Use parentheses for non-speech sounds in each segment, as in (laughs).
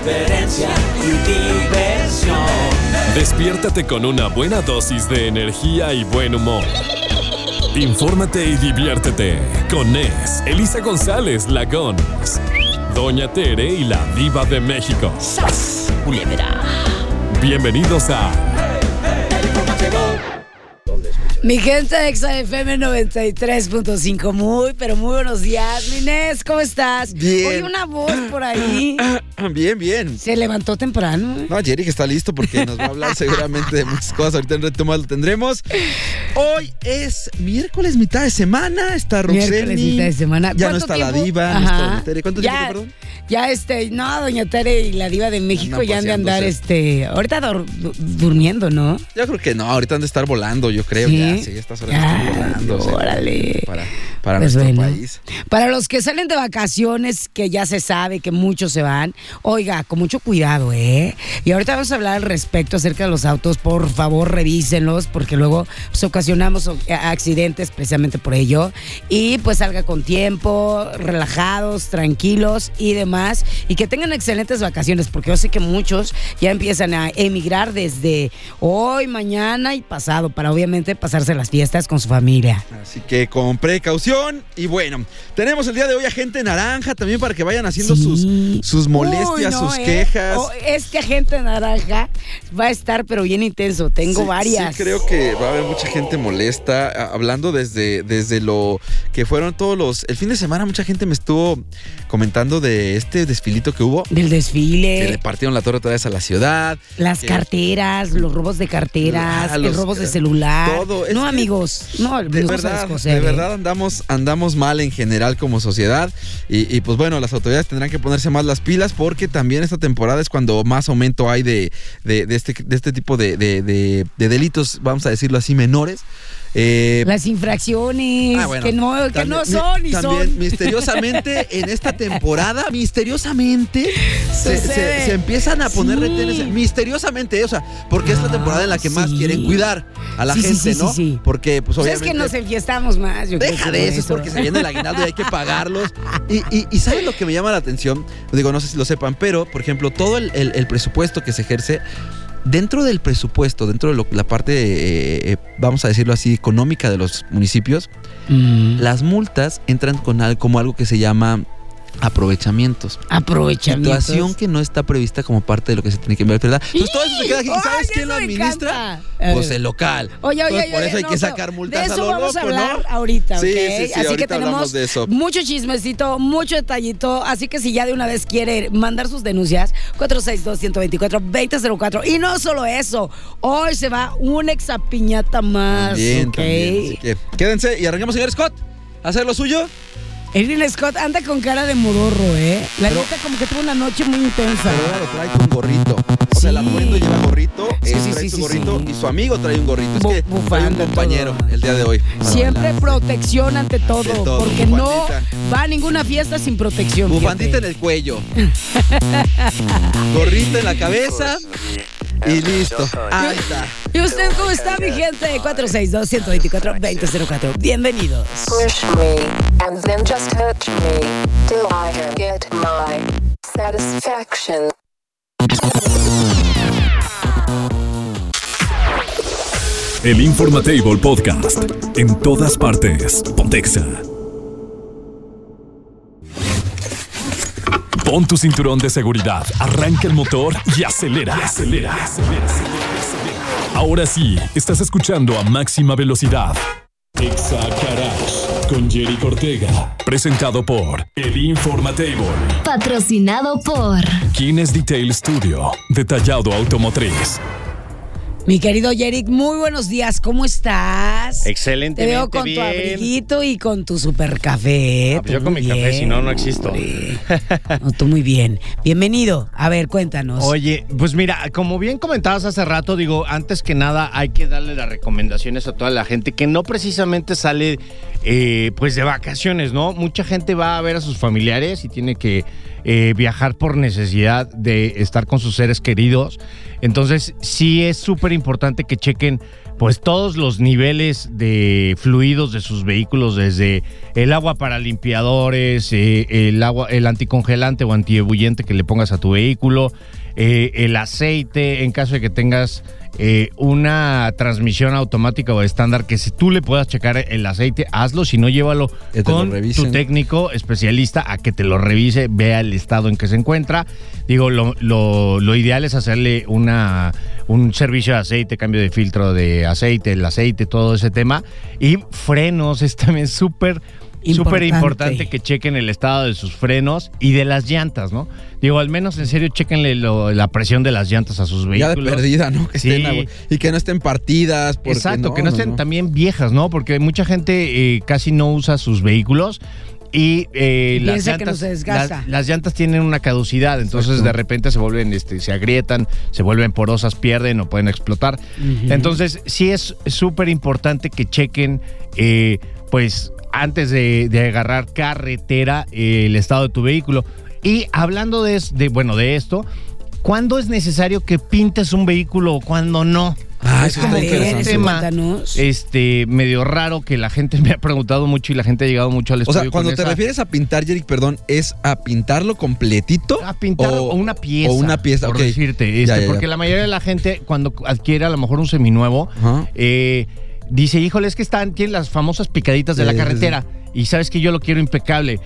irreverencia y diversión. Despiértate con una buena dosis de energía y buen humor. Infórmate y diviértete con Nes, Elisa González Lagons, Doña Tere y la Diva de México. Bienvenidos a. Mi gente de XFM 93.5, muy, pero muy buenos días. Minés, ¿cómo estás? Bien. Oye, una voz por ahí. (clears throat) Bien, bien. Se levantó temprano. ¿eh? No, Jerry que está listo porque nos va a hablar seguramente de muchas cosas. Ahorita en reto más lo tendremos. Hoy es miércoles, mitad de semana. Está Roxeni. Miércoles, mitad de semana. Ya no ¿Cuánto está la diva. No está Doña Tere. ¿Cuánto ya, tiempo, perdón? Ya, este, no, Doña Tere y la diva de México Andan ya han de andar, este, ahorita durmiendo, ¿no? Yo creo que no. Ahorita han de estar volando, yo creo. ¿Sí? Ya, sí, estas horas Ya, están volando. órale. Para, para Pues nuestro bueno. país. Para los que salen de vacaciones, que ya se sabe que muchos se van, oiga, con mucho cuidado, ¿eh? Y ahorita vamos a hablar al respecto acerca de los autos. Por favor, revísenlos, porque luego pues, ocasionamos o- accidentes precisamente por ello. Y pues salga con tiempo, relajados, tranquilos y demás. Y que tengan excelentes vacaciones, porque yo sé que muchos ya empiezan a emigrar desde hoy, mañana y pasado, para obviamente pasarse las fiestas con su familia. Así que con precaución. Y bueno, tenemos el día de hoy a gente naranja también para que vayan haciendo Sí. sus, sus molestias, Uy, no, sus ¿eh? quejas. Oh, este agente naranja va a estar, pero bien intenso. Tengo Sí, varias. Sí, creo que va a haber mucha gente molesta. a- Hablando desde, desde lo que fueron todos los. El fin de semana, mucha gente me estuvo comentando de este desfilito que hubo. Del Que le desfile, partieron la torre otra vez a la ciudad. las que- carteras, los robos de carteras, Ah, los los- robos de celular. todo. Es No, que- amigos. No, De verdad, descoser, de ¿eh? verdad andamos, andamos mal en general como sociedad. Y, pues bueno, las autoridades tendrán que ponerse más las pilas porque también esta temporada es cuando más aumento hay de, de, de este, de este tipo de- de delitos, vamos a decirlo así, menores. Eh, Las infracciones Ah, bueno. que no, que También- no son y también son. misteriosamente (laughs) en esta temporada, misteriosamente se, se- se empiezan a poner Sí. retenes. Misteriosamente, o sea, porque es la Ah, temporada en la que más sí. quieren cuidar a la Sí, gente, ¿no? sí, sí. Porque, pues Pues obviamente. es que nos enfiestamos más. Yo Deja de eso, es porque se viene el aguinaldo y hay que pagarlos. Y, y, y ¿saben lo que me llama la atención? Digo, no sé si lo sepan, pero, por ejemplo, todo el, el- el presupuesto que se ejerce, dentro del presupuesto, dentro de lo- la parte, eh, eh, vamos a decirlo así, económica de los municipios, Mm, las multas entran con como algo que se llama aprovechamientos. Aprovechamientos. Situación que no está prevista como parte de lo que se tiene que enviar, ¿verdad? Entonces todo eso se queda aquí. ¿Y Ay, sabes quién lo administra? Pues el local. Oye, oye, oye, por eso hay que sacar multas De eso a lo vamos a loco, ¿no? hablar ahorita, ¿ok? Sí, sí, sí, así que tenemos hablamos de eso. mucho chismecito, mucho detallito. Así que si ya de una vez quiere mandar sus denuncias, 462-124-2004. Y no solo eso, hoy se va una exapiñata más, Bien, ¿ok? también. Así que quédense y arranquemos, señor Scott. a Hacer lo suyo. Erin Scott anda con cara de modorro, ¿eh? La Pero- neta como que tuvo una noche muy intensa. Pero ahora lo trae con gorrito. O sea, Sí. atuendo lleva gorrito, Sí, él sí, trae sí, su gorrito y su amigo trae un gorrito. Es Bu- que trae un compañero todo. el día de hoy. Siempre protección ante todo, todo, porque no va a ninguna fiesta sin protección. Bufandita en el cuello. (laughs) gorrito en la cabeza. Y listo. Ahí está. ¿Y usted cómo está, mi gente? 462-124-2004. Bienvenidos. Push me, and then just touch me, till I get my satisfaction. El Informatable Podcast. En todas partes. Pontexa. Pon tu cinturón de seguridad, arranca el motor y acelera. acelera. Ahora sí, estás escuchando a máxima velocidad. Exa Garage con Jerry Cortega. Presentado por El Informatable. Patrocinado por Kines Detail Studio. Detallado automotriz. Mi querido Yerick, muy buenos días. ¿Cómo estás? Te Excelentemente veo con tu abriguito y con tu super café. Ah, pues yo con mi café, si no, no existo. (laughs) No, tú muy bien. Bienvenido. A ver, cuéntanos. Oye, pues mira, como bien comentabas hace rato, digo, antes que nada hay que darle las recomendaciones a toda la gente que no precisamente sale eh, pues de vacaciones, ¿no? Mucha gente va a ver a sus familiares y tiene que eh, viajar por necesidad de estar con sus seres queridos. Entonces, sí es súper importante que chequen pues todos los niveles de fluidos de sus vehículos, desde el agua para limpiadores, eh, el agua, el anticongelante o antiebullente que le pongas a tu vehículo, eh, el aceite, en caso de que tengas eh, una transmisión automática o estándar, que si tú le puedas checar el aceite, hazlo, si no, llévalo con tu técnico especialista a que te lo revise, vea el estado en que se encuentra. Digo, lo, lo- lo ideal es hacerle una, un servicio de aceite, cambio de filtro de aceite, el aceite, todo ese tema. Y frenos (laughs) es también súper... Súper Importante. que chequen el estado de sus frenos y de las llantas, ¿no? Digo, al menos en serio, chequenle lo- la presión de las llantas a sus Ya de vehículos. perdida, ¿no? Que Sí. estén, y que no estén partidas. Exacto, que no estén no. también viejas, ¿no? Porque mucha gente eh, casi no usa sus vehículos y eh, Y las piensa que no llantas, se desgasta. las, las llantas tienen una caducidad, entonces Exacto. de repente se vuelven, este, se agrietan, se vuelven porosas, pierden o pueden explotar. Entonces sí es súper importante que chequen, eh, pues antes de, de agarrar carretera, eh, el estado de tu vehículo. Y hablando de, bueno, de esto, ¿cuándo es necesario que pintes un vehículo o cuándo no? Ah, es como que un tema este medio raro que la gente me ha preguntado mucho y la gente ha llegado mucho al O estudio. sea, cuando te esa- refieres a pintar, Jerick, perdón, ¿es a pintarlo completito? a pintar o, una pieza. O una pieza, por decirte. Este, ya, ya. Porque la mayoría de la gente, cuando adquiere a lo mejor un seminuevo, eh, dice, híjole, es que están, tienen las famosas picaditas de la Sí, sí, carretera. Y sabes que yo lo quiero impecable.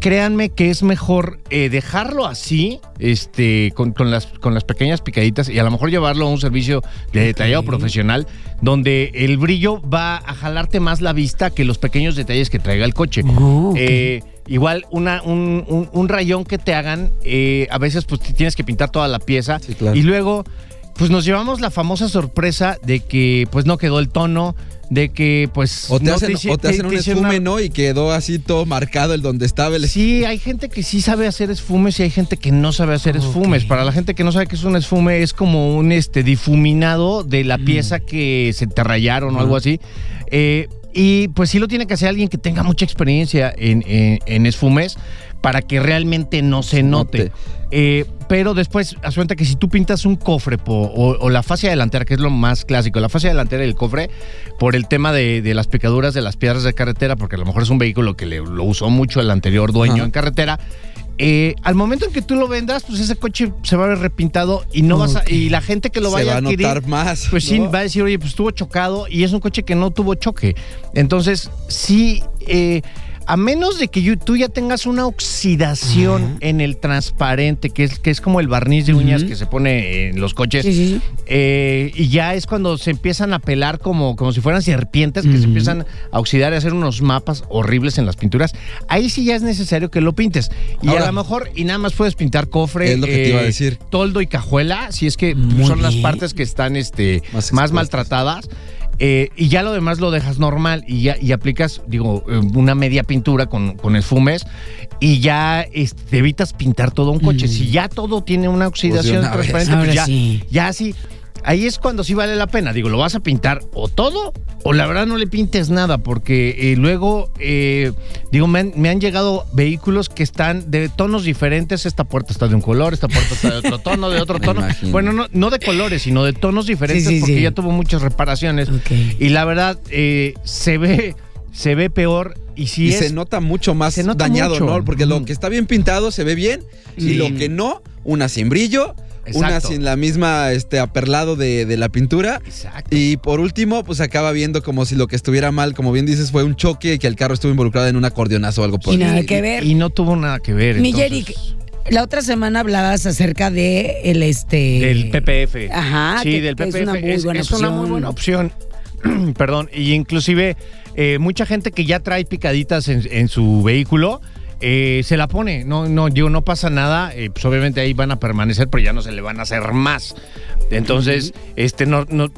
Créanme que es mejor eh, dejarlo así, este, con, con las, con las pequeñas picaditas y a lo mejor llevarlo a un servicio de detallado profesional, donde el brillo va a jalarte más la vista que los pequeños detalles que traiga el coche. Oh, ok. Eh, igual una, un, un- un rayón que te hagan, eh, a veces pues tienes que pintar toda la pieza Sí, claro. y luego pues nos llevamos la famosa sorpresa de que pues no quedó el tono, de que pues O te no hacen, hici- o te hacen un esfume, una- ¿no? Y quedó así todo marcado el donde estaba el Sí, hay gente que sí sabe hacer esfumes y hay gente que no sabe hacer esfumes. Para la gente que no sabe qué es un esfume, es como un este difuminado de la pieza que se te rayaron o algo así. Eh, y pues sí lo tiene que hacer alguien que tenga mucha experiencia en, en- en esfumes para que realmente no se note. Eh, pero después, haz cuenta que si tú pintas un cofre po- o, o la fascia delantera, que es lo más clásico, la fascia delantera del cofre, por el tema de, de las picaduras de las piedras de carretera, porque a lo mejor es un vehículo que le, lo usó mucho el anterior dueño Ajá. en carretera. eh, al momento en que tú lo vendas, pues ese coche se va a ver repintado y no vas a, y la gente que lo Se vaya va a adquirir, notar más. pues sí, va a decir, oye, pues estuvo chocado y es un coche que no tuvo choque. Entonces, sí, eh, a menos de que tú ya tengas una oxidación en el transparente, que es, que es como el barniz de uñas que se pone en los coches, Sí, sí, sí. eh, y ya es cuando se empiezan a pelar como, como si fueran serpientes, que se empiezan a oxidar y a hacer unos mapas horribles en las pinturas. Ahí sí ya es necesario que lo pintes. Y Ahora- a lo mejor, y nada más puedes pintar cofre, Es lo que te iba a decir. toldo y cajuela, si es que Muy son las partes que están este, Más maltratadas. Eh, y ya lo demás lo dejas normal y ya y aplicas, digo, eh, una media pintura con, con esfumes y ya este, te evitas pintar todo un coche. Mm. Si ya todo tiene una Pues oxidación vez. transparente, Ahora pues ya, sí. ya sí. Ahí es cuando sí vale la pena. Digo, lo vas a pintar o todo o la verdad no le pintes nada porque eh, luego, eh, digo, me han, me han llegado vehículos que están de tonos diferentes. Esta puerta está de un color, esta puerta está de otro tono, de otro (laughs) tono. Bueno, no, no de colores, sino de tonos diferentes Sí, sí, porque sí. ya tuvo muchas reparaciones. Y la verdad, eh, se ve, se ve peor y si y es... se nota mucho más se nota dañado, mucho. ¿no? Porque lo que está bien pintado se ve bien y lo que no, una sin brillo, una Exacto. sin la misma este aperlado de, de la pintura. Exacto. Y por último, pues acaba viendo como si lo que estuviera mal, como bien dices, fue un choque y que el carro estuvo involucrado en un acordeonazo o algo por Y nada que ver. Y no tuvo nada que ver. Mi la otra semana hablabas acerca de el este Del PPF. Ajá, Sí, que- del que es PPF. una muy buena es una muy opción. buena opción. (clears throat) Perdón. Y inclusive eh, mucha gente que ya trae picaditas en, en su vehículo. Eh, se la pone. No, no, digo, no pasa nada. eh, pues obviamente ahí van a permanecer, pero ya no se le van a hacer más. Entonces, este, no, no,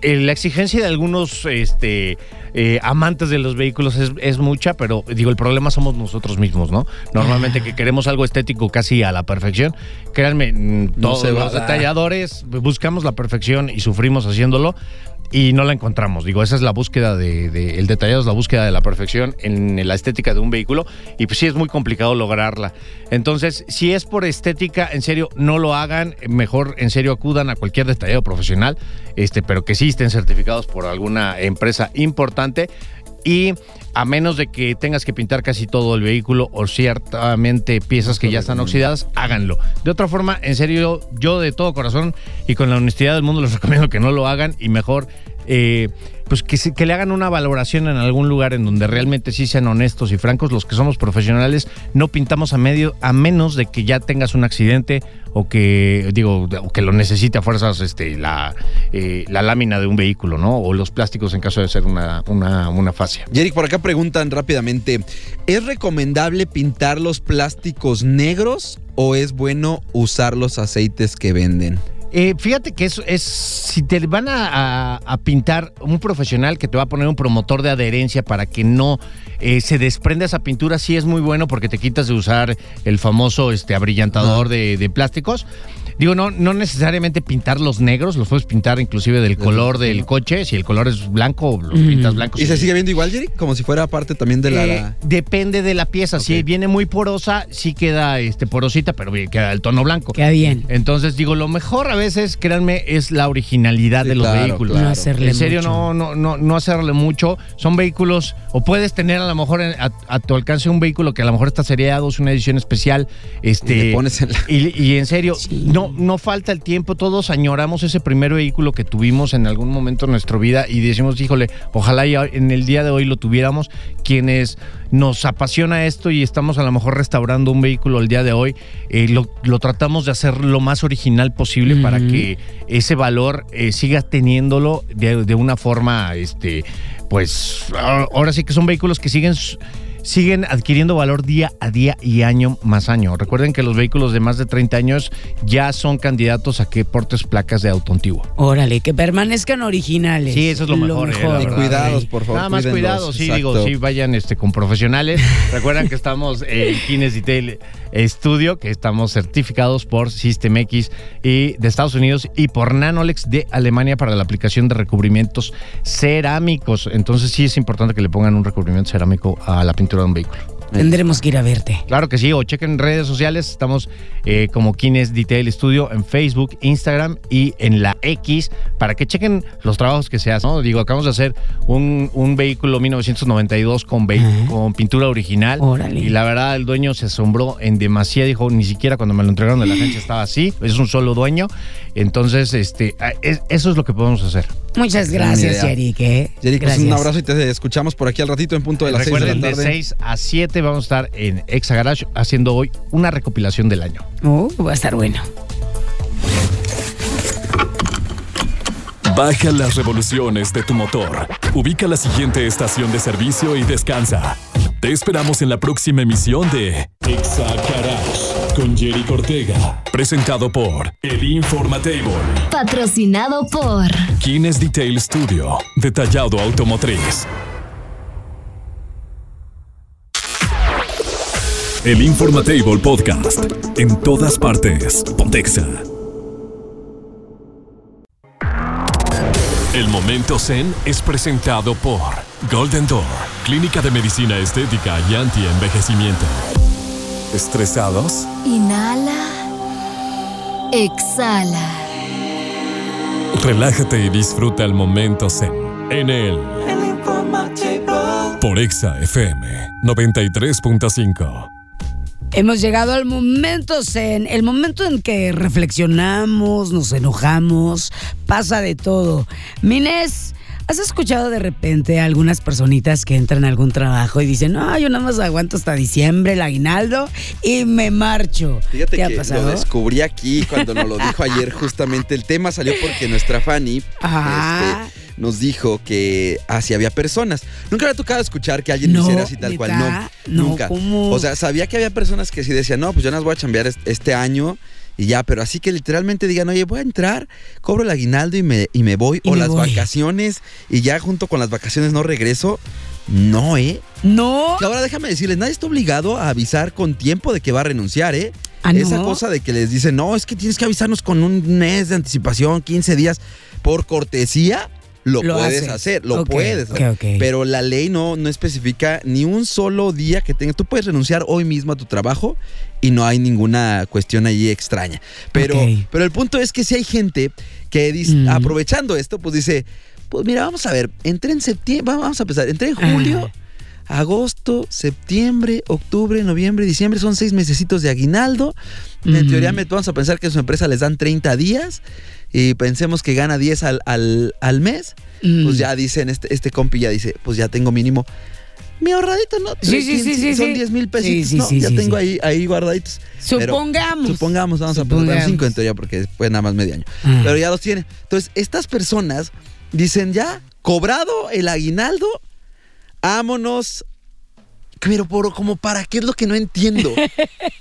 eh, la exigencia de algunos, este, eh, amantes de los vehículos es, es mucha, pero digo, el problema somos nosotros mismos, ¿no? Normalmente que queremos algo estético casi a la perfección. Créanme, mm, No todos los detalladores buscamos la perfección y sufrimos haciéndolo y no la encontramos. Digo, esa es la búsqueda de, el detallado es la búsqueda de la perfección en la estética de un vehículo y pues sí es muy complicado lograrla. Entonces, si es por estética, en serio, no lo hagan, mejor en serio acudan a cualquier detallado profesional, este, pero que sí estén certificados por alguna empresa importante y a menos de que tengas que pintar casi todo el vehículo o ciertamente piezas que ya están oxidadas, háganlo. De otra forma, en serio, yo de todo corazón y con la honestidad del mundo les recomiendo que no lo hagan y mejor, eh, pues que, que le hagan una valoración en algún lugar en donde realmente sí sean honestos y francos. Los que somos profesionales no pintamos a medio, a menos de que ya tengas un accidente o que, digo, que lo necesite a fuerzas este, la, eh, la lámina de un vehículo, ¿no? O los plásticos en caso de ser una, una, una fascia. Yerick, por acá preguntan rápidamente, ¿es recomendable pintar los plásticos negros o es bueno usar los aceites que venden? Eh, fíjate que eso es, si te van a, a- a pintar un profesional que te va a poner un promotor de adherencia para que no eh, se desprenda esa pintura, sí es muy bueno porque te quitas de usar el famoso este, abrillantador de, de plásticos. Digo, no, no necesariamente pintar los negros, los puedes pintar inclusive del color del coche. Si el color es blanco, lo pintas blanco. ¿Y Si- se sigue viendo igual, Yerick? Como si fuera parte también de la... eh, depende de la pieza. Si viene muy porosa, sí queda este, porosita, pero bien, queda el tono blanco. Queda bien. Entonces, digo, lo mejor a veces, créanme, es la originalidad Sí, de los claro, vehículos. claro. No hacerle en serio, mucho. no, no, no, no hacerle mucho. Son vehículos, o puedes tener a lo mejor en- a, a tu alcance un vehículo que a lo mejor está seriado, es una edición especial. Este, Y le pones en la- y, y en serio, no, no falta el tiempo. Todos añoramos ese primer vehículo que tuvimos en algún momento de nuestra vida y decimos, híjole, ojalá ya en el día de hoy lo tuviéramos. Quienes nos apasiona esto y estamos a lo mejor restaurando un vehículo el día de hoy, eh, lo, lo tratamos de hacer lo más original posible para que ese valor eh, siga teniéndolo de, de una forma, este, pues, ahora sí que son vehículos que siguen siguen adquiriendo valor día a día y año más año. Recuerden que los vehículos de más de 30 años ya son candidatos a que portes placas de auto antiguo. Órale, que permanezcan originales. Sí, eso es lo mejor, eh, Y cuidados, por favor. Nada más cuídenlos, cuidado, sí, exacto. digo, sí, vayan este, con profesionales. (laughs) Recuerden que estamos en Kines Detail Studio, que estamos certificados por System X y de Estados Unidos y por Nanolex de Alemania para la aplicación de recubrimientos cerámicos. Entonces sí es importante que le pongan un recubrimiento cerámico a la pintura de un vehículo. Tendremos que ir a verte. Claro que sí, o chequen redes sociales, estamos eh, como Kines Detail Studio en Facebook, Instagram y en la X para que chequen los trabajos que se hacen. ¿no? Digo, acabamos de hacer un, un vehículo 1992 con, Ajá. con pintura original Órale. y la verdad el dueño se asombró en demasía, dijo, ni siquiera cuando me lo entregaron de la agencia estaba así, es un solo dueño, entonces este, es- eso es lo que podemos hacer. Muchas gracias, idea. Yerick. ¿eh? Pues un abrazo y te escuchamos por aquí al ratito en punto de las 6 de la de, tarde. 6 a 7 vamos a estar en Exa Garage haciendo hoy una recopilación del año. Oh, va a estar bueno. Baja las revoluciones de tu motor. Ubica la siguiente estación de servicio y descansa. Te esperamos en la próxima emisión de Exa Garage con Jerry Ortega. Presentado por El Informatable. Patrocinado por Kines Detail Studio. Detallado automotriz. El Informatable Podcast. En todas partes. Pontexa. El momento Zen es presentado por Golden Door, Clínica de Medicina Estética y Anti-Envejecimiento. ¿Estresados? Inhala. Exhala. Relájate y disfruta el momento Zen en el El Informatable. por Exa FM 93.5. Hemos llegado al momento zen, el momento en que reflexionamos, nos enojamos, pasa de todo. Mines, ¿has escuchado de repente a algunas personitas que entran a algún trabajo y dicen, no, yo nada más aguanto hasta diciembre el aguinaldo y me marcho? Fíjate ¿Te ha que pasado? lo descubrí aquí cuando nos lo dijo ayer. Justamente el tema salió porque nuestra Fanny Ajá. este, nos dijo que así había personas. Nunca me ha tocado escuchar que alguien No, hiciera así tal cual. No, ¿neta? No, nunca. ¿cómo? O sea, sabía que había personas que sí decían, no, pues yo las voy a chambear es- este año y ya, pero así que literalmente digan, oye, voy a entrar, cobro el aguinaldo y me, y me voy, Y o me las voy. vacaciones y ya junto con las vacaciones no regreso. No, ¿eh? No. Ahora déjame decirles, nadie está obligado a avisar con tiempo de que va a renunciar, ¿eh? Ah, ¿no? Esa cosa de que les dicen, no, es que tienes que avisarnos con un mes de anticipación, 15 días, por cortesía, lo, Lo puedes haces. hacer, lo puedes. ok. Pero la ley no, no especifica ni un solo día que tengas. Tú puedes renunciar hoy mismo a tu trabajo y no hay ninguna cuestión ahí extraña. Pero, pero el punto es que si hay gente que dice, Mm. aprovechando esto, pues dice, pues mira, vamos a ver, entré en septiembre, vamos a empezar, entré en julio. Agosto, septiembre, octubre, noviembre, diciembre, son seis mesecitos de aguinaldo. En Ujú. teoría me- vamos a pensar que a su empresa les dan 30 días y pensemos que gana 10 al, al, al mes. Mm. Pues ya dicen, este, este compi ya dice, pues ya tengo mínimo mi ahorradito, ¿no? Sí, sí, sí, sí, Son sí. 10 mil pesitos, ¿no? ya tengo ahí, ahí guardaditos. Pero Supongamos. supongamos, vamos a poner Supongamos. 5 en teoría porque después nada más medio año. Ah. Pero ya los tiene. Entonces, estas personas dicen ya, cobrado el aguinaldo, ámonos. Pero por, como para qué es lo que no entiendo. (laughs)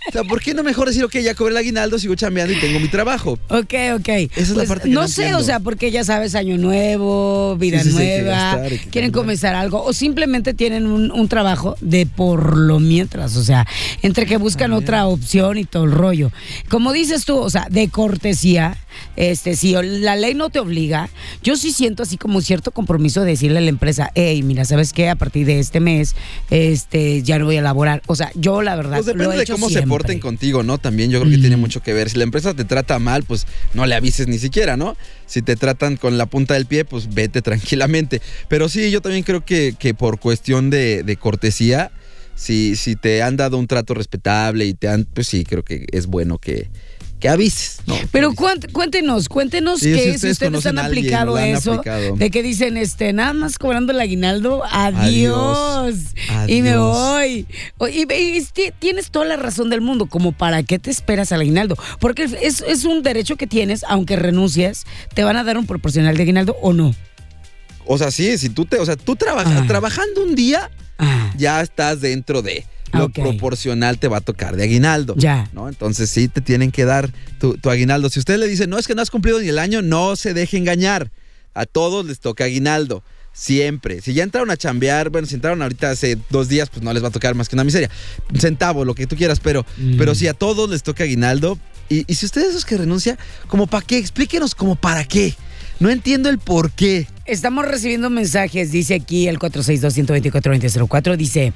O sea, ¿por qué no mejor decir, ok, ya cobré el aguinaldo, sigo chambeando y tengo mi trabajo? Ok, ok. es la Pues, parte que no no sé, entiendo. o sea, porque ya sabes, año nuevo, vida Sí, sí, sí, hay que nueva, gastar, quieren comenzar algo, o simplemente tienen un, un trabajo de por lo mientras, o sea, entre que buscan otra opción y todo el rollo. Como dices tú, o sea, de cortesía, este, si la ley no te obliga, yo sí siento así como cierto compromiso de decirle a la empresa, hey, mira, ¿sabes qué? A partir de este mes, este, ya no voy a laborar. O sea, yo la verdad Pues lo depende he de hecho cómo se porten contigo, ¿no? También yo creo que tiene Mm. mucho que ver. Si la empresa te trata mal, pues no le avises ni siquiera, ¿no? Si te tratan con la punta del pie, pues vete (laughs) tranquilamente. Pero sí, yo también creo que, que por cuestión de, de cortesía, si, si te han dado un trato respetable y te han, pues sí, creo que es bueno que, que avises, ¿no? Pero cuéntenos, cuéntenos Sí, que si ustedes ustedes han alguien, aplicado han eso, aplicado. de que dicen, este, nada más cobrando el aguinaldo, adiós, y me voy. Y, y- y ti- tienes toda la razón del mundo, como para qué te esperas al aguinaldo, porque es, es un derecho que tienes, aunque renuncies, te van a dar un proporcional de aguinaldo o no. O sea, sí, si tú te, o sea, tú trabajas, Ah. trabajando un día, Ah, ya estás dentro de lo proporcional te va a tocar de aguinaldo. Ya. ¿no? Entonces sí te tienen que dar tu, tu aguinaldo. Si usted le dice, no es que no has cumplido ni el año, no se deje engañar. A todos les toca aguinaldo. Siempre. Si ya entraron a chambear, bueno, si entraron ahorita hace dos días, pues no les va a tocar más que una miseria. Un centavo, lo que tú quieras, pero, Mm. pero sí a todos les toca aguinaldo. Y, y si usted es esos que renuncia, ¿como para qué? Explíquenos como para qué. No entiendo el por qué. Estamos recibiendo mensajes, dice aquí el 462-124-2004, dice,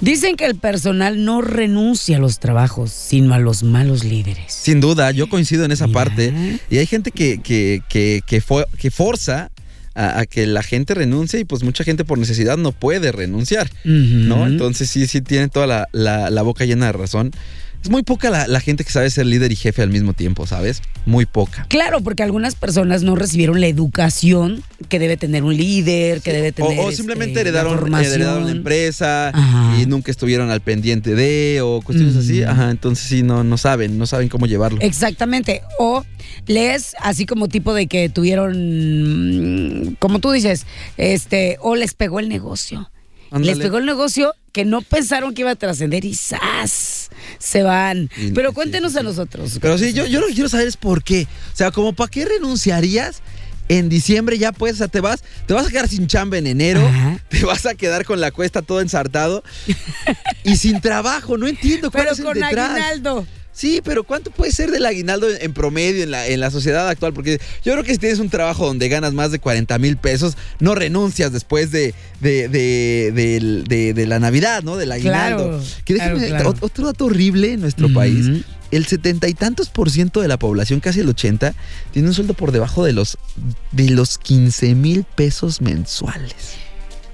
dicen que el personal no renuncia a los trabajos, sino a los malos líderes. Sin duda, yo coincido en esa Mira. parte. Y hay gente que, que, que, que, fo- que forza a, a que la gente renuncie y pues mucha gente por necesidad no puede renunciar, ¿no? Entonces sí, sí tiene toda la, la- la boca llena de razón. Es muy poca la, la gente que sabe ser líder y jefe al mismo tiempo, ¿sabes? Muy poca. Claro, porque algunas personas no recibieron la educación que debe tener un líder, que debe O, tener. o este, simplemente la heredaron, la empresa Ajá. y nunca estuvieron al pendiente de o cuestiones así. Ajá, entonces sí, no, no saben, no saben cómo llevarlo. Exactamente. O lees así como tipo de que tuvieron, mm, como tú dices, este, o les pegó el negocio. Les pegó el negocio que no pensaron que iba a trascender y ¡zas! Se van. Pero cuéntenos a nosotros. Pero sí, yo, yo lo que quiero saber es por qué. O sea, como para qué renunciarías en diciembre ya pues, o sea, te vas, te vas a quedar sin chamba en enero, Ajá. te vas a quedar con la cuesta todo ensartado (laughs) y sin trabajo. No entiendo cuál Pero es el con detrás. aguinaldo. Sí, pero ¿cuánto puede ser del aguinaldo en promedio en la, en la sociedad actual? Porque yo creo que si tienes un trabajo donde ganas más de 40 mil pesos, no renuncias después de, de, de, de- de la Navidad, ¿no? Del aguinaldo. Claro, que déjame- claro, claro. ot- Otro dato horrible en nuestro país. El setenta y tantos por ciento de la población, casi el 80, tiene un sueldo por debajo de los, de los 15 mil pesos mensuales.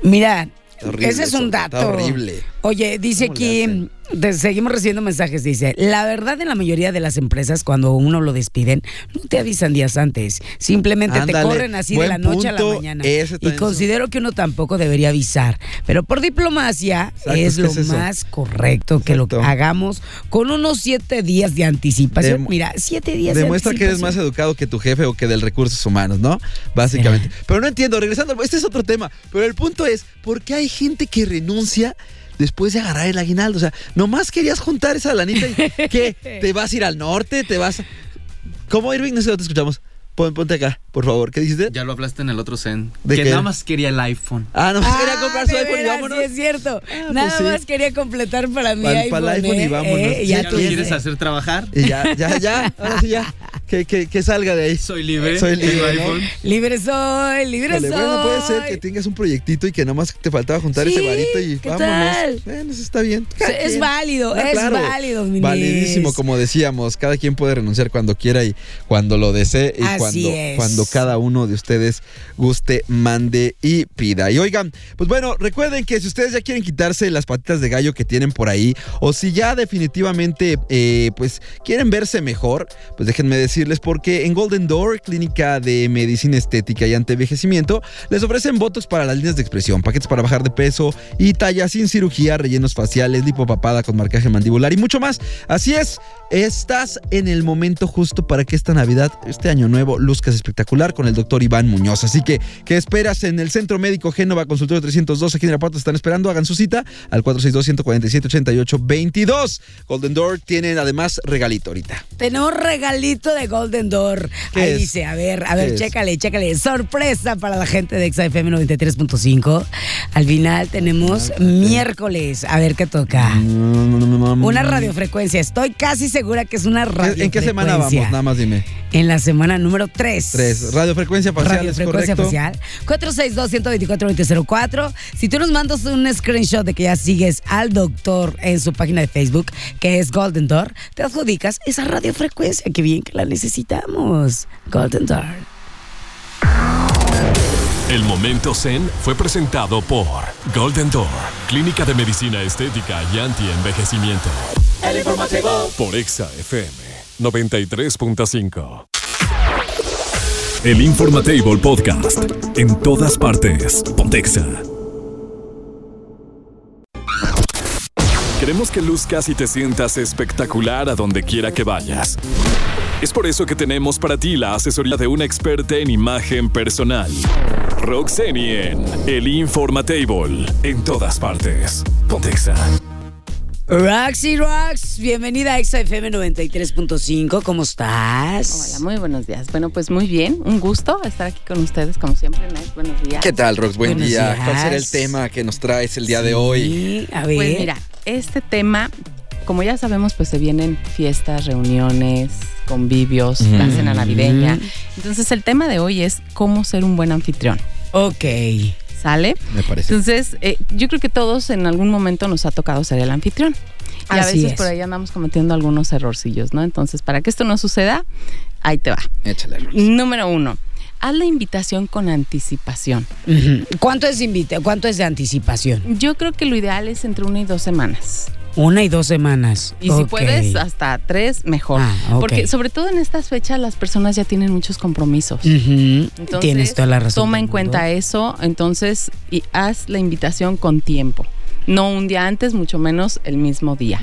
Mira, Horrible ese es un está dato. horrible. Oye, dice ¿Cómo le aquí, seguimos recibiendo mensajes, dice, la verdad en la mayoría de las empresas cuando uno lo despiden, no te avisan días antes, simplemente te corren así de la noche a la mañana. Y considero que uno tampoco debería avisar, pero por diplomacia Exacto, es lo es más correcto que lo Exacto. hagamos con unos siete días de anticipación. Dem- Mira, siete días Demuestra de que eres más educado que tu jefe o que del recursos humanos, ¿no? Básicamente. Pero no entiendo, regresando, este es otro tema. Pero el punto es, ¿por qué hay gente que renuncia después de agarrar el aguinaldo? O sea, nomás querías juntar esa lanita y (laughs) ¿qué? ¿Te vas a ir al norte? ¿Te vas a... ¿Cómo, Irving? No sé, no te escuchamos. Pon- ponte acá, por favor. ¿Qué dijiste? Ya lo hablaste en el otro Zen. ¿De que qué? nada más quería el iPhone. Ah, pues Ah, quería comprar su iPhone y vámonos. sí, es cierto. pues Nada sí. más quería completar para mi Pa'l- iPhone. pa'l iPhone y ¿eh? vámonos. Eh, ya ¿Ya tú quieres hacer trabajar? Y ya, ya, ya. Ahora sí, ya. (laughs) Que, que, que salga de ahí. Soy libre. Soy libre, ¿no? Libre soy, libre Híjole, soy. bueno, puede ser que tengas un proyectito y que nomás te faltaba juntar ese varito y ¿qué vámonos. tal? Bueno, eso está bien. Es válido, es válido, mi Validísimo, como decíamos, cada quien puede renunciar cuando quiera y cuando lo desee y Así cuando, es. cuando cada uno de ustedes guste, mande y pida. Y oigan, pues bueno, recuerden que si ustedes ya quieren quitarse las patitas de gallo que tienen por ahí o si ya definitivamente eh, pues quieren verse mejor, pues déjenme porque en Golden Door, clínica de medicina estética y antienvejecimiento, les ofrecen botox para las líneas de expresión, paquetes para bajar de peso y tallas sin cirugía, rellenos faciales, lipopapada con marcaje mandibular y mucho más. Así es, estás en el momento justo para que esta Navidad, este año nuevo, luzcas espectacular con el doctor Iván Muñoz. Así que, ¿qué esperas en el Centro Médico Génova Consultorio 302 aquí en Irapuato? Están esperando, hagan su cita al 462-147-88-22. Golden Door tienen además regalito ahorita. Tenemos regalito de Golden Door. ¿Qué Ahí es? dice, a ver, a ver, ¿Qué es? chécale, chécale. Sorpresa para la gente de XFM 93.5. Al final tenemos miércoles. A ver qué toca. Una radiofrecuencia. Estoy casi segura que es una radiofrecuencia. ¿En qué semana vamos? Nada más dime. En la semana número 3. Tres. Radiofrecuencia facial, es Radiofrecuencia correcto. facial. 462-124-2004. Si tú nos mandas un screenshot de que ya sigues al doctor en su página de Facebook, que es Golden Door, te adjudicas esa radiofrecuencia. Qué bien que la necesitamos. Golden Door. El momento Zen fue presentado por Golden Door, Clínica de Medicina Estética y Anti-Envejecimiento. El informativo. Por Exa FM 93.5. El Informatable Podcast. En todas partes. Pontexa. Queremos que luzcas y te sientas espectacular a donde quiera que vayas. Es por eso que tenemos para ti la asesoría de una experta en imagen personal. Roxeni en El Informatable. En todas partes. Pontexa. Roxy Rocks, bienvenida a XFM 93.5. ¿Cómo estás? Hola, muy buenos días. Bueno, pues muy bien, un gusto estar aquí con ustedes, como siempre, Nice. Buenos días. ¿Qué tal, Rox? Buen Buenos día. días. ¿Cuál será el tema que nos traes el día de hoy? Sí, a ver. Pues mira, este tema, como ya sabemos, pues se vienen fiestas, reuniones, convivios, la cena navideña. Entonces, el tema de hoy es cómo ser un buen anfitrión. Ok. ¿Sale? Me parece. Entonces, eh, yo creo que todos en algún momento nos ha tocado ser el anfitrión. Y a veces es. por ahí andamos cometiendo algunos errorcillos, ¿no? Entonces, para que esto no suceda, ahí te va. Échale. Número uno, haz la invitación con anticipación. ¿Cuánto es, invita- ¿Cuánto es de anticipación? Yo creo que lo ideal es entre una y dos semanas. Una y dos semanas. Y si puedes hasta tres, mejor. Ah. Porque sobre todo en estas fechas las personas ya tienen muchos compromisos. Entonces, Tienes toda la razón. Toma en cuenta eso, entonces, y haz la invitación con tiempo. No un día antes, mucho menos el mismo día.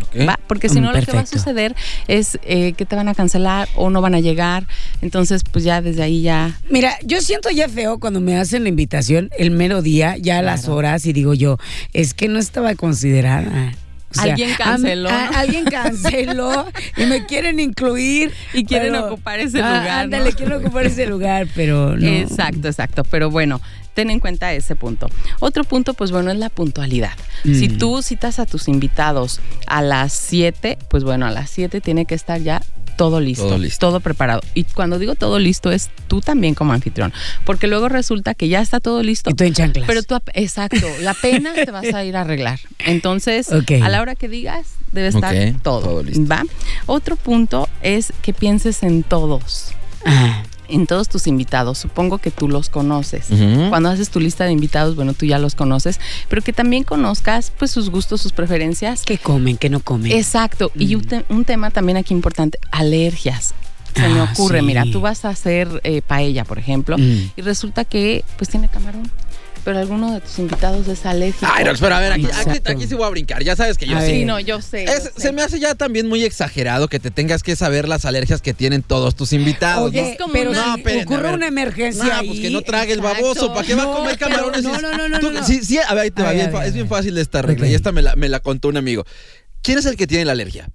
Porque si Mm, no, lo que va a suceder es eh, que te van a cancelar o no van a llegar. Entonces, pues ya desde ahí ya. Mira, yo siento ya feo cuando me hacen la invitación el mero día, ya a las horas, y digo yo, es que no estaba considerada. O sea, Alguien canceló, alguien canceló (laughs) y me quieren incluir. Y quieren pero- ocupar ese Ah, lugar, ¿no? Ándale, quieren ocupar ese lugar, pero no. Exacto, exacto. Pero bueno, ten en cuenta ese punto. Otro punto, pues bueno, es la puntualidad. Si Mm. tú citas a tus invitados a las 7, pues bueno, a las 7 tiene que estar ya todo listo, Todo listo. todo preparado. Y cuando digo todo listo es tú también como anfitrión, porque luego resulta que ya está todo listo. Y tú en chanclas. Pero tú, ap- exacto, la pena te vas a ir a arreglar. Entonces, a la hora que digas, debe estar todo. todo listo. ¿va? Otro punto es que pienses en todos. Ah, en todos tus invitados, supongo que tú los conoces. Cuando haces tu lista de invitados, bueno, tú ya los conoces, pero que también conozcas pues sus gustos, sus preferencias. ¿Qué comen, qué no comen? Exacto. Y un, te- un tema también aquí importante, alergias. Se me Ah, ocurre, sí. mira, tú vas a hacer eh, paella, por ejemplo, Mm. y resulta que pues tiene camarón, pero alguno de tus invitados es alérgico. Ay, no, espera, a ver, aquí, aquí, aquí sí voy a brincar. Ya sabes que yo A sí. ver. Sí, no, yo sé. Es- yo sé. se me hace ya también muy exagerado que te tengas que saber las alergias que tienen todos tus invitados. Oye, ¿no? es como pero una- si No, ocurre una emergencia No, ahí, pues que no trague el baboso. ¿Para qué va a comer pero- camarones? no, no, no, no, Tú- no. Sí, sí, a ver, ahí te va, ver, bien es bien fácil esta regla. Y esta me la, me la contó un amigo. ¿Quién es el que tiene la alergia?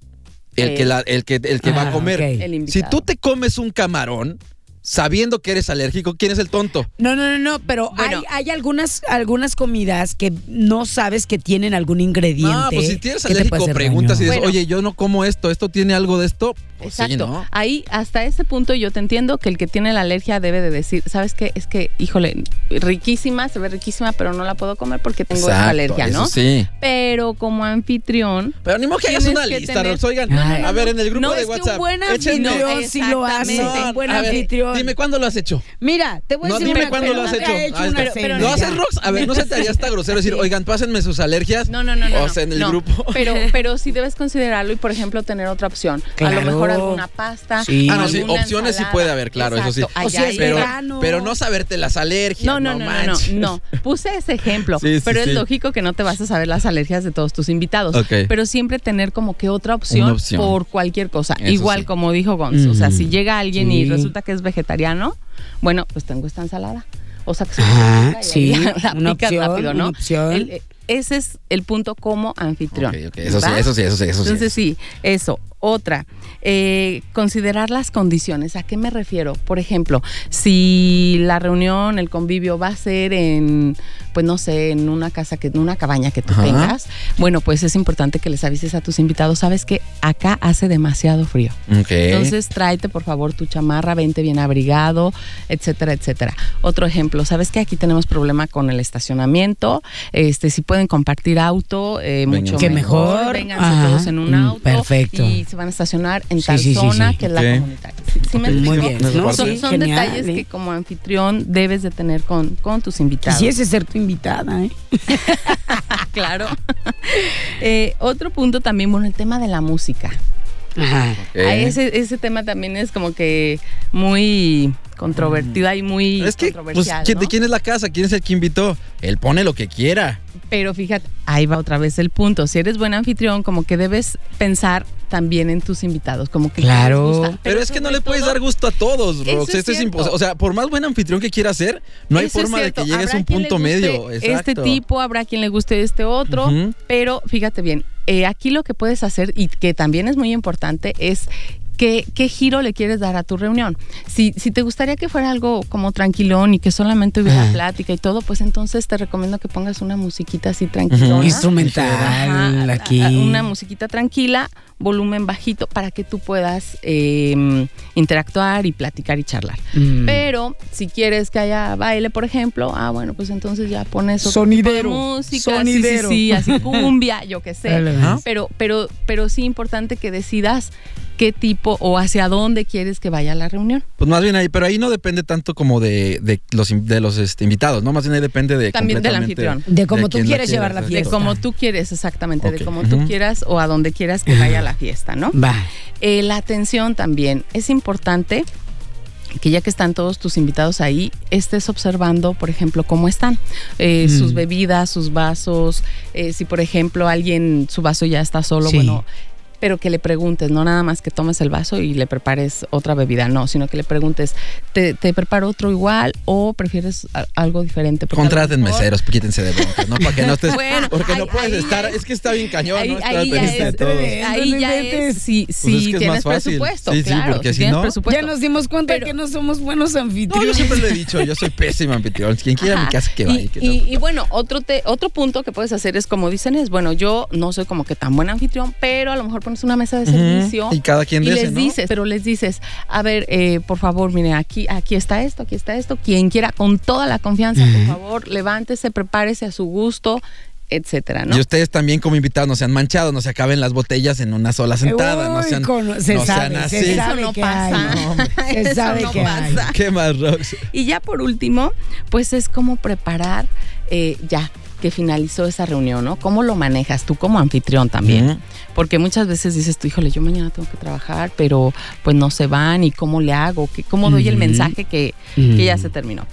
El Eh. que, la- el que, el que va Ah, a comer. ok. El Si tú te comes un camarón sabiendo que eres alérgico, ¿quién es el tonto? No, no, no, no, pero Bueno. hay, hay algunas, algunas comidas que no sabes que tienen algún ingrediente. No, pues si tienes alérgico, preguntas y dices, Bueno. oye, yo no como esto, ¿esto tiene algo de esto? Pues sí, Exacto. ¿no? Ahí, hasta ese punto, yo te entiendo que el que tiene la alergia debe de decir, ¿sabes qué? Es que, híjole, riquísima, se ve riquísima, pero no la puedo comer porque tengo Exacto, alergia, eso ¿no? sí. Pero como anfitrión, Pero ni modo que hagas una que lista, tener- Rox. Oigan, No, no, no, a ver, en el grupo no, de es que un WhatsApp. buen anfitrión sí lo hace. Exactamente. Un buen A ver, anfitrión. Dime cuándo lo has hecho. Mira, te voy a No, decir dime una cuándo cosa, lo has hecho. he hecho Ah, una espera. cena. ¿Lo haces, Rox? A ver, ¿no se te haría hasta grosero decir, oigan, pásenme sus alergias? No, no, no, no. O sea, en el no. grupo. Pero, pero (laughs) sí debes considerarlo y, por ejemplo, tener otra opción. A Claro. lo mejor alguna pasta. Sí. Ah, no, sí, opciones sí puede haber, claro, eso sí. O sea, Pero, pero no saberte las alergias. No, no, no, no, no. Puse ese ejemplo, Sí, sí, pero sí. es lógico que no te vas a saber las alergias de todos tus invitados. Pero siempre tener como que otra opción, por cualquier cosa. Eso Igual sí. como dijo Gonz, o sea, si llega alguien y resulta que es vegetariano, bueno, pues tengo esta ensalada. O sea, que se Ah, sí, (laughs) la una picas opción, rápido, ¿no? una opción. El- eh, ese es el punto como anfitrión. Eso sí, eso sí, eso sí, eso sí. Entonces sí, eso. Otra, eh, considerar las condiciones. ¿A qué me refiero? Por ejemplo, si la reunión, el convivio va a ser en, pues no sé, en una casa, que, en una cabaña que tú Ajá. tengas, bueno, pues es importante que les avises a tus invitados, sabes que acá hace demasiado frío. Entonces tráete por favor tu chamarra, vente bien abrigado, etcétera, etcétera. Otro ejemplo, sabes que aquí tenemos problema con el estacionamiento. Este, si pueden compartir auto, eh, mucho mejor. mejor. Vénganse Ajá. todos en un Mm, auto. perfecto. Y se van a estacionar en Sí, tal sí, zona sí. que es la comunitaria. ¿Sí, sí me Muy. Son, Sí, son genial, detalles ¿eh? que como anfitrión debes de tener con, con tus invitados. Quisiese ser tu invitada, ¿eh? (laughs) claro. Eh, otro punto también, bueno, el tema de la música. Ajá. Ah, Ese, ese tema también es como que muy controvertido y muy Es que, pues, controversial. ¿quién- ¿no? ¿de quién es la casa? ¿Quién es el que invitó? Él pone lo que quiera. Pero fíjate, ahí va otra vez el punto. Si eres buen anfitrión, como que debes pensar también en tus invitados, como que Claro. gusta. Pero, es que no le puedes todo- dar gusto a todos, Rox. es Esto es imposible. O sea, por más buen anfitrión que quiera ser, no hay Eso forma de que llegues a un punto medio. Este tipo, habrá quien le guste este otro, pero fíjate bien, eh, aquí lo que puedes hacer y que también es muy importante es ¿Qué, ¿Qué giro le quieres dar a tu reunión? Si, si te gustaría que fuera algo como tranquilón y que solamente hubiera plática y todo, pues entonces te recomiendo que pongas una musiquita así tranquilona. Instrumental Ajá, aquí. Una musiquita tranquila, volumen bajito, para que tú puedas eh, interactuar y platicar y charlar. Mm. Pero si quieres que haya baile, por ejemplo, ah, bueno, pues entonces ya pones otro Sonidero, tipo de música, sonidero. sí, sí, así cumbia, yo qué sé. (laughs) Pero, pero, pero sí importante que decidas qué tipo o hacia dónde quieres que vaya la reunión. Pues más bien ahí, pero ahí no depende tanto como de, de los, de los este, invitados, ¿no? Más bien ahí depende de. También del anfitrión. De cómo tú quieres llevar la hacer. De Fiesta. como tú quieres, exactamente, de cómo tú quieras o a donde quieras que vaya la fiesta, ¿no? Va. Eh, la atención también. Es importante que ya que están todos tus invitados ahí, estés observando, por ejemplo, cómo están. Eh, Mm. Sus bebidas, sus vasos. eh, si, por ejemplo, alguien, su vaso ya está solo, Sí. bueno. Pero que le preguntes, no nada más que tomes el vaso y le prepares otra bebida, no, sino que le preguntes, ¿te, te preparo otro igual o prefieres a- algo diferente? Porque Contraten mejor- meseros, quítense de broncas, ¿no? Para que no estés. (laughs) Bueno, porque no puedes ahí estar. Es que está bien cañón, Ahí, ¿no? Ahí ya es, ahí No ya es, si, Pues si es que es tienes presupuesto, Sí, sí, claro, porque si no- presupuesto. Ya nos dimos cuenta Pero- que no somos buenos No, yo anfitriones. siempre lo he dicho, yo soy pésimo anfitrión. Quien quiera mi casa que y, vaya. que y- no. y bueno, otro, te- otro punto que puedes hacer es, como dicen, es, bueno, yo no soy como que tan buen anfitrión, pero a lo mejor pones una mesa de servicio. Y cada quien y de les ¿no? dices, pero les dices, a ver, eh, por favor, mire, aquí, aquí está esto, aquí está esto. Quien quiera, con toda la confianza, por favor, levántese, prepárese a su gusto etcétera, ¿no? Y ustedes también como invitados no sean manchados, no se acaben las botellas en una sola sentada, no Uy, sean, con- se no sabe, sean se así. sabe Eso no que pasa. hay. No. (laughs) Se Eso sabe no que hay. pasa. ¿Qué más, Rox? Y ya por último, pues es cómo preparar eh, ya que finalizó esa reunión, ¿no? ¿Cómo lo manejas tú como anfitrión también? Ujú. Porque muchas veces dices tú, híjole, yo mañana tengo que trabajar, pero pues no se van y cómo le hago, ¿Qué- cómo doy el mensaje que, que ya se terminó.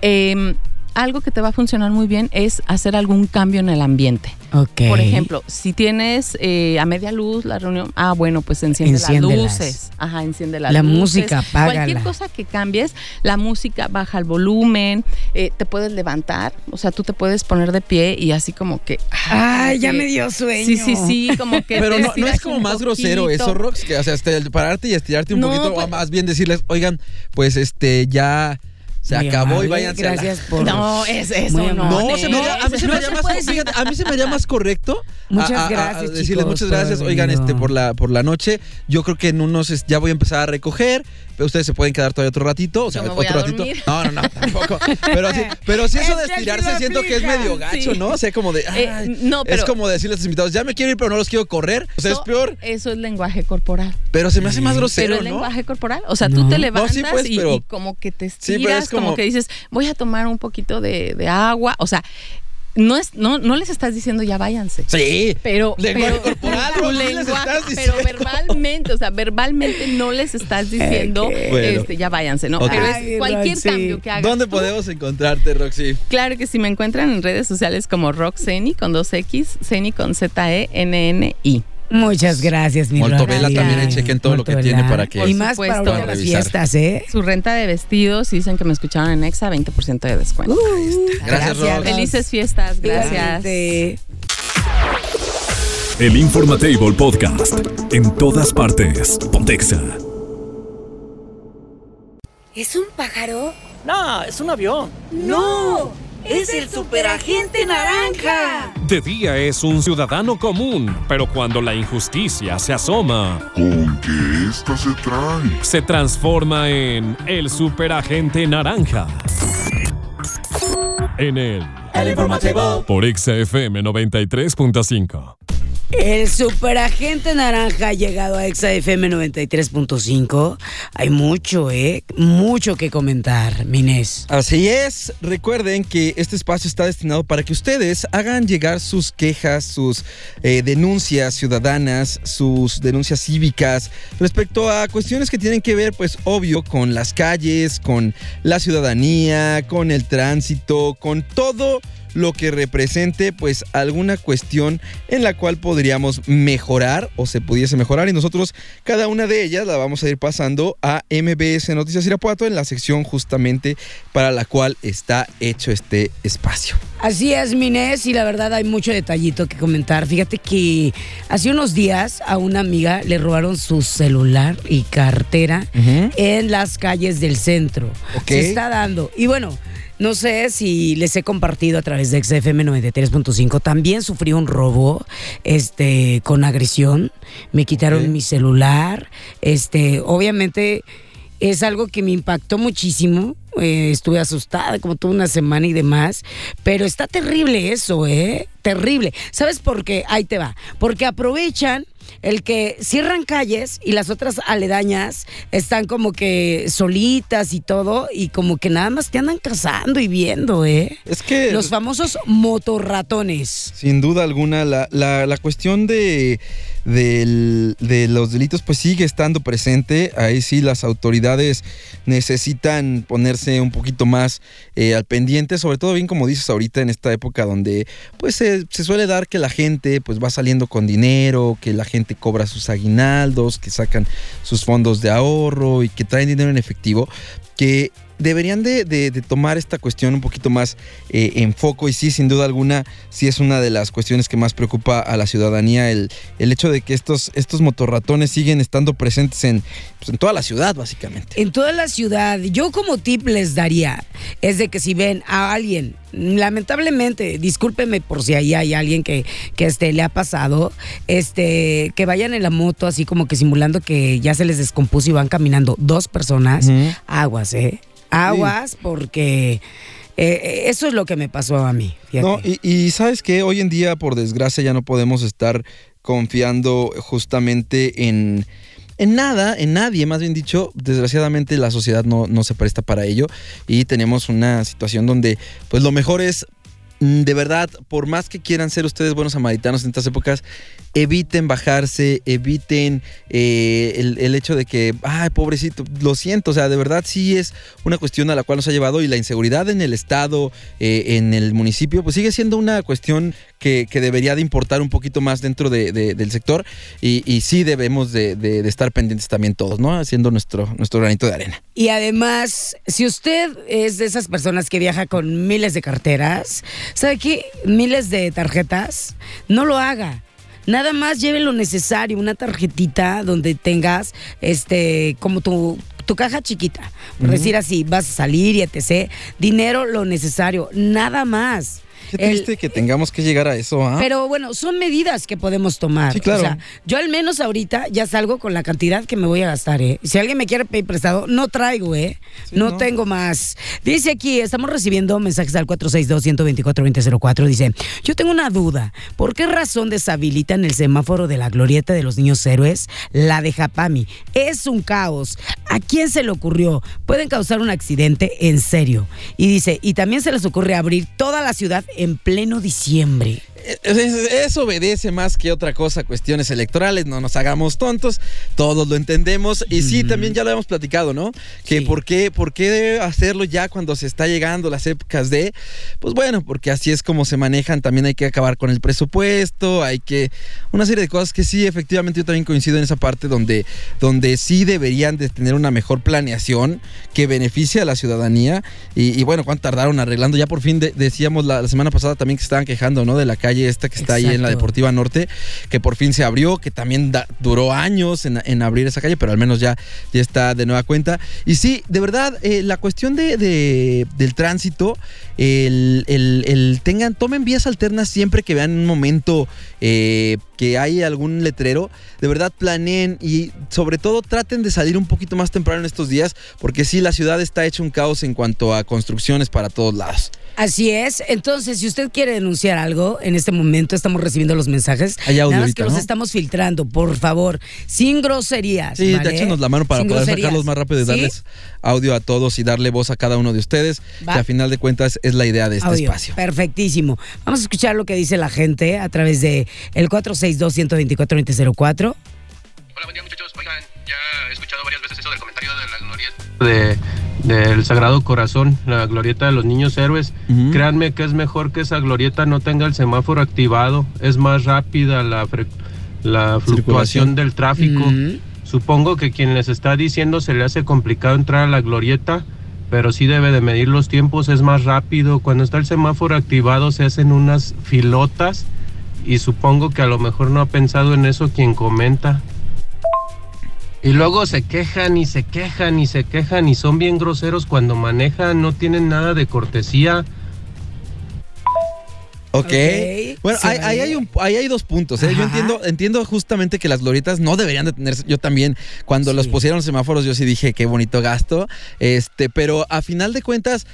Eh, algo que te va a funcionar muy bien es hacer algún cambio en el ambiente. Ok. Por ejemplo, si tienes eh, a media luz la reunión, ah, bueno, pues enciende Enciéndelas. las luces. Ajá, enciende las La luces. música, apágala. Cualquier cosa que cambies, la música baja el volumen, eh, te puedes levantar, o sea, tú te puedes poner de pie y así como que. Ay, ya que- me dio sueño. Sí, sí, sí, como que. (laughs) Pero no, no es como más grosero eso, Rox, que o sea, este, el pararte y estirarte un No, poquito, pues- o más bien decirles, oigan, pues este ya se acabó y váyanse. a la- (laughs) por. No, es eso, Muy no. No, se me haría- a mí se me no haría se más, fíjate, a mí se me haría más correcto. Muchas a- a- gracias, decirles chicos, muchas gracias, oigan, este por la por la noche. Yo creo que en unos es- ya voy a empezar a recoger, pero ustedes se pueden quedar todavía otro ratito, o sea, Yo me voy otro a ratito. No, no, no, tampoco. Pero sí, (laughs) pero sí eso de Es estirarse siento que es medio gacho, sí. ¿no? O sea, como de Eh, no, es pero- como decirles a los invitados, ya me quiero ir, pero no los quiero correr. O sea, es peor, Eso es lenguaje corporal. pero se me hace más grosero, pero ¿no? lenguaje corporal, o sea, tú te levantas sí, pues, y- pero- y, como que te pero estiras, es como... como- que dices, voy a tomar un poquito de, de agua, o sea, no es, no, no les estás diciendo ya váyanse. Sí. Pero, Lenguaje pero- corporal, no les verbalmente, o sea, verbalmente no les estás diciendo, Bueno. este, ya váyanse, ¿no? Ok. Pero Ay, es cualquier Roxy. cambio que hagas. ¿Dónde tú, podemos encontrarte, Roxy? Claro que si me encuentran en redes sociales como Roxeni con dos X, con E Z-E-N-N-I. Muchas gracias, mi Moltovela también, ahí chequen todo lo que tiene para que- Y más para las fiestas, ¿eh? Su renta de vestidos, dicen que me escucharon en Exa, 20% de descuento. Gracias, Rox. Felices fiestas, gracias. Igualmente. El Informatable Podcast. En todas partes. Pontexa. ¿Es un pájaro? No, es un avión. ¡No! ¡Es el superagente naranja! De día es un ciudadano común, pero cuando la injusticia se asoma, Con que esta se trae. se transforma en el superagente naranja. En el El informativo. por XFM 93.5. El superagente naranja ha llegado a Exa FM 93.5. Hay mucho, ¿eh? Mucho que comentar, Minés. Así es, recuerden que este espacio está destinado para que ustedes hagan llegar sus quejas, sus eh, denuncias ciudadanas, sus denuncias cívicas respecto a cuestiones que tienen que ver, pues obvio, con las calles, con la ciudadanía, con el tránsito, con todo lo que represente pues alguna cuestión en la cual podríamos mejorar o se pudiese mejorar y nosotros cada una de ellas la vamos a ir pasando a MBS Noticias Irapuato en la sección justamente para la cual está hecho este espacio. Así es, Minés, y la verdad hay mucho detallito que comentar. Fíjate que hace unos días a una amiga le robaron su celular y cartera en las calles del centro. Ok. Se está dando. Y bueno, no sé si les he compartido a través de XFM 93.5. También sufrí un robo este, con agresión. Me quitaron mi celular. Este, obviamente es algo que me impactó muchísimo. Eh, estuve asustada como toda una semana y demás. Pero está terrible eso, ¿eh? Terrible. ¿Sabes por qué? Ahí te va. Porque aprovechan el que cierran calles y las otras aledañas están como que solitas y todo y como que nada más te andan cazando y viendo, ¿eh? Es que Los famosos motorratones. Sin duda alguna, la, la- la cuestión de, de los delitos pues sigue estando presente. Ahí sí las autoridades necesitan ponerse un poquito más eh, al pendiente, sobre todo bien como dices ahorita en esta época donde pues se, se suele dar que la gente pues va saliendo con dinero, que la gente cobra sus aguinaldos, que sacan sus fondos de ahorro y que traen dinero en efectivo, que deberían de, de- de tomar esta cuestión un poquito más eh, en foco y sí, sin duda alguna, sí es una de las cuestiones que más preocupa a la ciudadanía, el, el hecho de que estos, estos motorratones siguen estando presentes en, pues, en toda la ciudad, básicamente. En toda la ciudad, yo como tip les daría, es de que si ven a alguien, lamentablemente, discúlpeme por si ahí hay alguien que, que este, le ha pasado, este, que vayan en la moto así como que simulando que ya se les descompuso y van caminando dos personas, aguas, ¿eh? Aguas porque Eh, eso es lo que me pasó a mí. fíjate. No, y, y sabes que hoy en día, por desgracia, ya no podemos estar confiando justamente en, en nada, en nadie, más bien dicho. Desgraciadamente la sociedad no, no se presta para ello y tenemos una situación donde pues lo mejor es de verdad, por más que quieran ser ustedes buenos samaritanos en estas épocas, eviten bajarse, eviten eh, el, el hecho de que, ay, pobrecito, lo siento, o sea, de verdad sí es una cuestión a la cual nos ha llevado y la inseguridad en el Estado, eh, en el municipio, pues sigue siendo una cuestión que, que debería de importar un poquito más dentro de- de- del sector y, y sí debemos de, estar pendientes también todos, ¿no? Haciendo nuestro, nuestro granito de arena. Y además, si usted es de esas personas que viaja con miles de carteras, ¿sabe qué? Miles de tarjetas, no lo haga. Nada más lleve lo necesario, una tarjetita donde tengas este como tu, tu caja chiquita. Por decir así, vas a salir y etc. Dinero lo necesario, nada más. Qué El- triste que tengamos que llegar a eso, ¿ah? pero bueno, son medidas que podemos tomar. Sí, claro. O sea, yo al menos ahorita ya salgo con la cantidad que me voy a gastar, ¿eh? Si alguien me quiere pedir prestado, no traigo, ¿eh? no, no. tengo más. Dice aquí, estamos recibiendo mensajes al 462-124-2004. Dice, yo tengo una duda. ¿Por qué razón deshabilitan el semáforo de la glorieta de los niños héroes? La de Japami. Es un caos. ¿A quién se le ocurrió? Pueden causar un accidente en serio. Y dice, y también se les ocurre abrir toda la ciudad en pleno diciembre. Es- es- Eso obedece más que otra cosa, a cuestiones electorales, no nos hagamos tontos, todos lo entendemos y sí, también ya lo hemos platicado, ¿no? Que Sí. por qué, por qué hacerlo ya cuando se está llegando las épocas de, pues bueno, porque así es como se manejan, también hay que acabar con el presupuesto, hay que, una serie de cosas que sí, efectivamente yo también coincido en esa parte donde, donde sí deberían de tener una mejor planeación que beneficie a la ciudadanía y, y bueno, cuánto tardaron arreglando, ya por fin de- decíamos la, la semana pasada también que se estaban quejando, ¿no? De la calle esta que está ahí en la. Deportiva Norte, que por fin se abrió, que también da- duró años en, en abrir esa calle, pero al menos ya, ya está de nueva cuenta. Y sí, de verdad, eh, la cuestión de, de- del tránsito, el, el- el tengan, tomen vías alternas siempre que vean un momento eh, que hay algún letrero, de verdad planeen y sobre todo traten de salir un poquito más temprano en estos días, porque sí, la ciudad está hecha un caos en cuanto a construcciones para todos lados. Así es. Entonces, si usted quiere denunciar algo, en este momento estamos recibiendo los mensajes. Hay audio Nada más que los estamos filtrando, por favor, sin groserías. Sí, ¿vale? échenos la mano para Sin poder groserías. sacarlos más rápido y ¿Sí? Audio a todos y darle voz a cada uno de ustedes, Va. que a final de cuentas es la idea de este Audio. espacio. Perfectísimo. Vamos a escuchar lo que dice la gente a través de el 462-124-2004. Hola, buen día muchachos. Oigan, ya he escuchado varias veces eso del comentario de la glorieta de, del Sagrado Corazón, la glorieta de los niños héroes. Ujú. Créanme que es mejor que esa glorieta no tenga el semáforo activado. Es más rápida la, fre- la fluctuación del tráfico. Mm. Supongo que quien les está diciendo se le hace complicado entrar a la glorieta, pero sí debe de medir los tiempos, es más rápido. Cuando está el semáforo activado se hacen unas filotas y supongo que a lo mejor no ha pensado en eso quien comenta. Y luego se quejan y se quejan y se quejan y son bien groseros cuando manejan, no tienen nada de cortesía. Ok. Ok, Bueno, ahí, hay un- ahí hay dos puntos. ¿eh? Yo entiendo, entiendo justamente que las glorietas no deberían de tener. Yo también, cuando Sí. los pusieron los semáforos, yo sí dije qué bonito gasto. Este, pero a final de cuentas.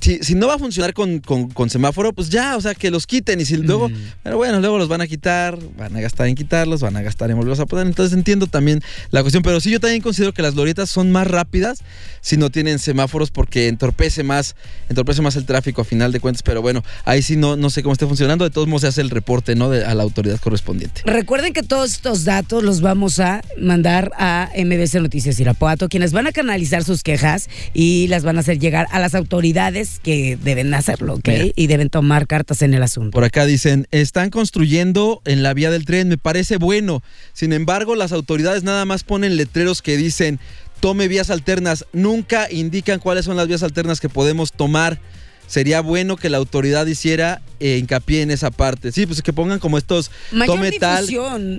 Si, si no va a funcionar con, con- con semáforo, pues ya, o sea, que los quiten. Y si luego, Mm. pero bueno, luego los van a quitar, van a gastar en quitarlos, van a gastar en volverlos a poner. Entonces entiendo también la cuestión. Pero sí, yo también considero que las glorietas son más rápidas si no tienen semáforos porque entorpece más, entorpece más el tráfico a final de cuentas. Pero bueno, ahí sí no, no sé cómo esté funcionando. De todos modos se hace el reporte, ¿no? De- a la autoridad correspondiente. Recuerden que todos estos datos los vamos a mandar a MBC Noticias Irapuato, quienes van a canalizar sus quejas y las van a hacer llegar a las autoridades que deben hacerlo, ¿ok? Mira. Y deben tomar cartas en el asunto. Por acá dicen, están construyendo en la vía del tren, me parece bueno. Sin embargo, las autoridades nada más ponen letreros que dicen, tome vías alternas. Nunca indican cuáles son las vías alternas que podemos tomar. Sería bueno que la autoridad hiciera eh, hincapié en esa parte. Sí, pues que pongan como estos, Mayor tome tal. Y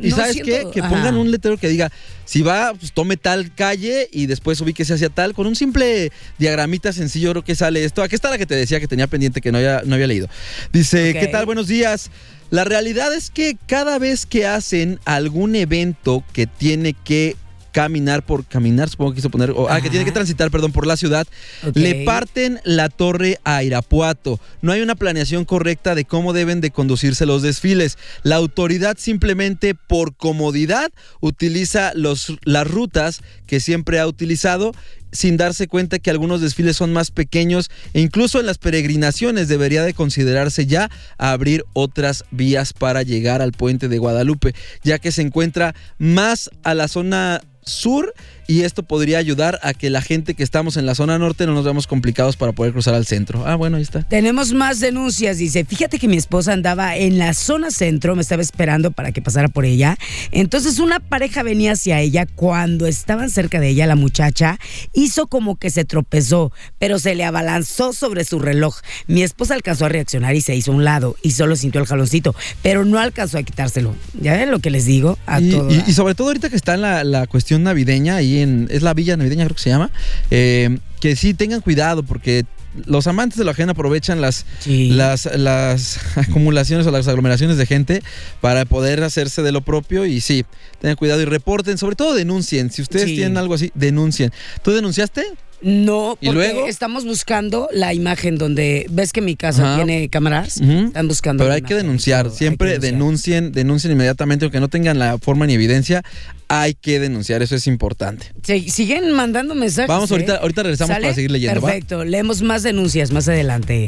no sabes siento- qué? Que ajá. pongan un letrero que diga, si va, pues tome tal calle y después ubíquese hacia tal. Con un simple diagramita sencillo creo que sale esto. Aquí está la que te decía que tenía pendiente que no había, no había leído. Dice. ¿qué tal? Buenos días. La realidad es que cada vez que hacen algún evento que tiene que caminar por caminar, supongo que quiso poner, o- ah, que tiene que transitar, perdón, por la ciudad, le parten la torre a Irapuato. No hay una planeación correcta de cómo deben de conducirse los desfiles. La autoridad simplemente por comodidad utiliza los, las rutas que siempre ha utilizado sin darse cuenta que algunos desfiles son más pequeños e incluso en las peregrinaciones debería de considerarse ya abrir otras vías para llegar al puente de Guadalupe, ya que se encuentra más a la zona sur y esto podría ayudar a que la gente que estamos en la zona norte no nos veamos complicados para poder cruzar al centro. Ah, bueno, ahí está. Tenemos más denuncias, dice, fíjate que mi esposa andaba en la zona centro, me estaba esperando para que pasara por ella. Entonces una pareja venía hacia ella, cuando estaban cerca de ella, la muchacha hizo como que se tropezó, pero se le abalanzó sobre su reloj. Mi esposa alcanzó a reaccionar y se hizo a un lado y solo sintió el jaloncito, pero no alcanzó a quitárselo. ¿Ya ven lo que les digo? A Y, y- y sobre todo ahorita que está en la, la cuestión navideña, en, es la villa navideña creo que se llama, eh, que sí tengan cuidado porque los amantes de lo ajeno aprovechan las, las, las (laughs) acumulaciones o las aglomeraciones de gente para poder hacerse de lo propio y sí, tengan cuidado y reporten, sobre todo denuncien, si ustedes Sí. tienen algo así, denuncien. ¿Tú denunciaste? No, ¿Y porque luego? estamos buscando la imagen donde ves que mi casa Ajá. tiene cámaras. Están buscando. Pero la hay que denunciar, siempre denuncien, denuncien inmediatamente, aunque no tengan la forma ni evidencia, hay que denunciar, eso es importante. Sí, siguen mandando mensajes. Vamos, ¿eh? ahorita- ahorita regresamos ¿Sale? para seguir leyendo, ¿va? Perfecto, leemos más denuncias más adelante.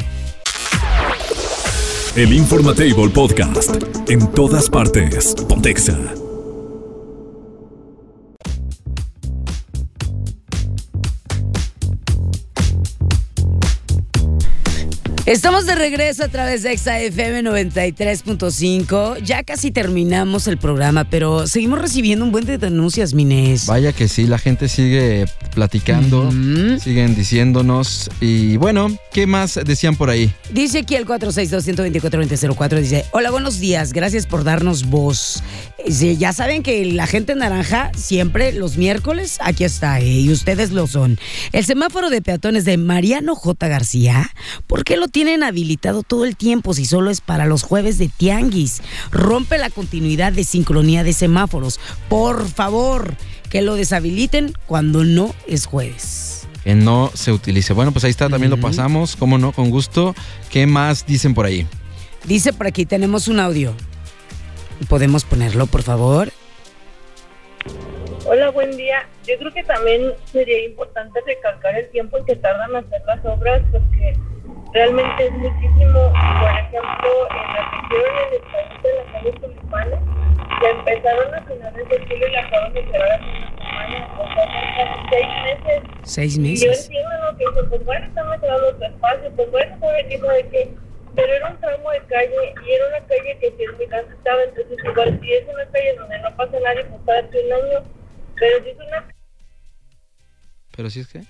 El Informatable Podcast. En todas partes. Pontexa. Estamos de regreso a través de Exa FM 93.5. Ya casi terminamos el programa, pero seguimos recibiendo un buen de denuncias, Mines. Vaya que sí, la gente sigue platicando, siguen diciéndonos. Y bueno, ¿qué más decían por ahí? Dice aquí el 462-124-2004, dice, hola, buenos días, gracias por darnos voz. Dice, ya saben que la gente naranja siempre los miércoles, aquí está, eh, y ustedes lo son. El semáforo de peatones de Mariano J. García, ¿por qué lo tienen habilitado todo el tiempo si solo es para los jueves de tianguis? Rompe la continuidad de sincronía de semáforos. Por favor, que lo deshabiliten cuando no es jueves. Que no se utilice. Bueno, pues ahí está, también lo pasamos, cómo no, con gusto. ¿Qué más dicen por ahí? Dice por aquí, tenemos un audio. ¿Podemos ponerlo, por favor? Hola, buen día. Yo creo que también sería importante recalcar el tiempo en que tardan en hacer las obras porque realmente es muchísimo. Por ejemplo, en la región, en el país de las calles tulipanes, ya empezaron a finales de julio y la acaban de cerrar hace una semana. O sea, seis meses. Seis Y yo meses. entiendo lo que dicen, pues bueno, están mejorando tu espacio, pues bueno, qué, sabe qué. Pero era un tramo de calle y era una calle que sí es muy transitada, entonces igual si es una calle donde no pasa nadie, pues para un año. Pero si es una Pero si es que...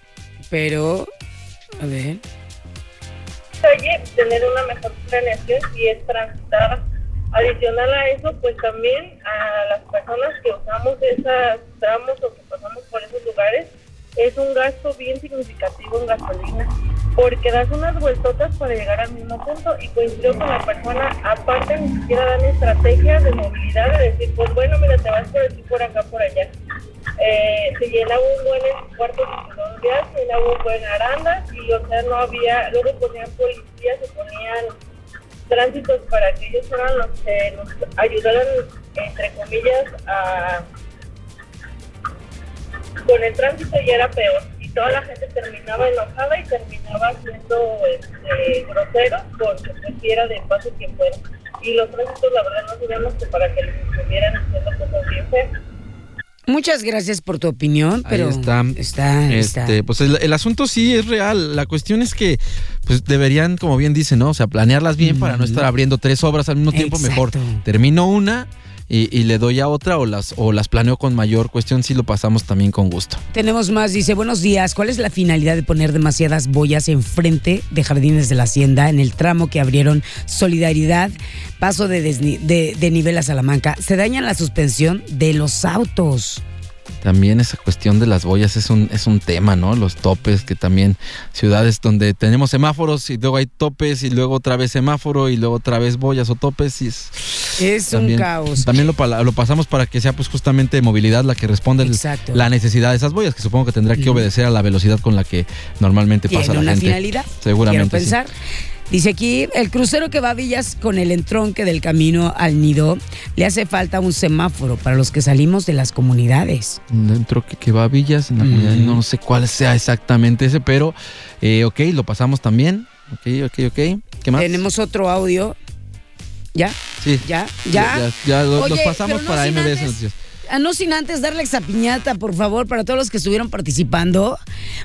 Pero, a ver. Tener una mejor planeación si es transitada. Adicional a eso, pues también a las personas que usamos esos tramos o que pasamos por esos lugares, es un gasto bien significativo en gasolina, porque das unas vueltotas para llegar al mismo punto y coincido con la persona, aparte ni siquiera dan estrategias de movilidad, de decir, pues bueno, mira, te vas por aquí, por acá, por allá. Eh, se llenaba un buen cuarto de seguridad, se llenaba un buen arandas y o sea no había, luego ponían policías, se ponían tránsitos para que ellos fueran los que nos ayudaran entre comillas a con el tránsito ya era peor. Y toda la gente terminaba enojada y terminaba siendo este, grosero porque pues sí era de paso quien fuera. Y los tránsitos la verdad no sabíamos que para que les estuvieran haciendo cosas bien feas Muchas gracias por tu opinión, pero Ahí está. está, está. Este, pues el, el asunto sí es real. La cuestión es que pues deberían, como bien dice, ¿no? O sea, planearlas bien para no estar abriendo tres obras al mismo tiempo. Mejor termino una y, le doy a otra o las, o las planeo con mayor cuestión si lo pasamos también con gusto. Tenemos más, dice, buenos días, ¿cuál es la finalidad de poner demasiadas boyas enfrente de Jardines de la Hacienda en el tramo que abrieron Solidaridad, paso de, de, de nivel a Salamanca? Se daña la suspensión de los autos. También esa cuestión de las boyas es un, es un tema, ¿no? Los topes, que también ciudades donde tenemos semáforos y luego hay topes y luego otra vez semáforo y luego otra vez boyas o topes. Y es Es un caos. También lo, pasamos para que sea pues justamente movilidad la que responde el- Exacto. la necesidad de esas boyas, que supongo que tendrá que obedecer a la velocidad con la que normalmente pasa la una gente. finalidad. Seguramente. Quiero sí. Dice aquí, el crucero que va a Villas con el entronque del camino al nido, le hace falta un semáforo para los que salimos de las comunidades. Dentro que, que va a Villas, en la comunidad, no sé cuál sea exactamente ese, pero eh, ok, lo pasamos también. Ok, ok, ok. ¿Qué más? Tenemos otro audio. ¿Ya? Sí. ¿Ya? ¿Ya? Ya, ya lo- Oye, los pasamos no para MBS Noticias. Ah, No sin antes darle esa piñata, por favor, para todos los que estuvieron participando.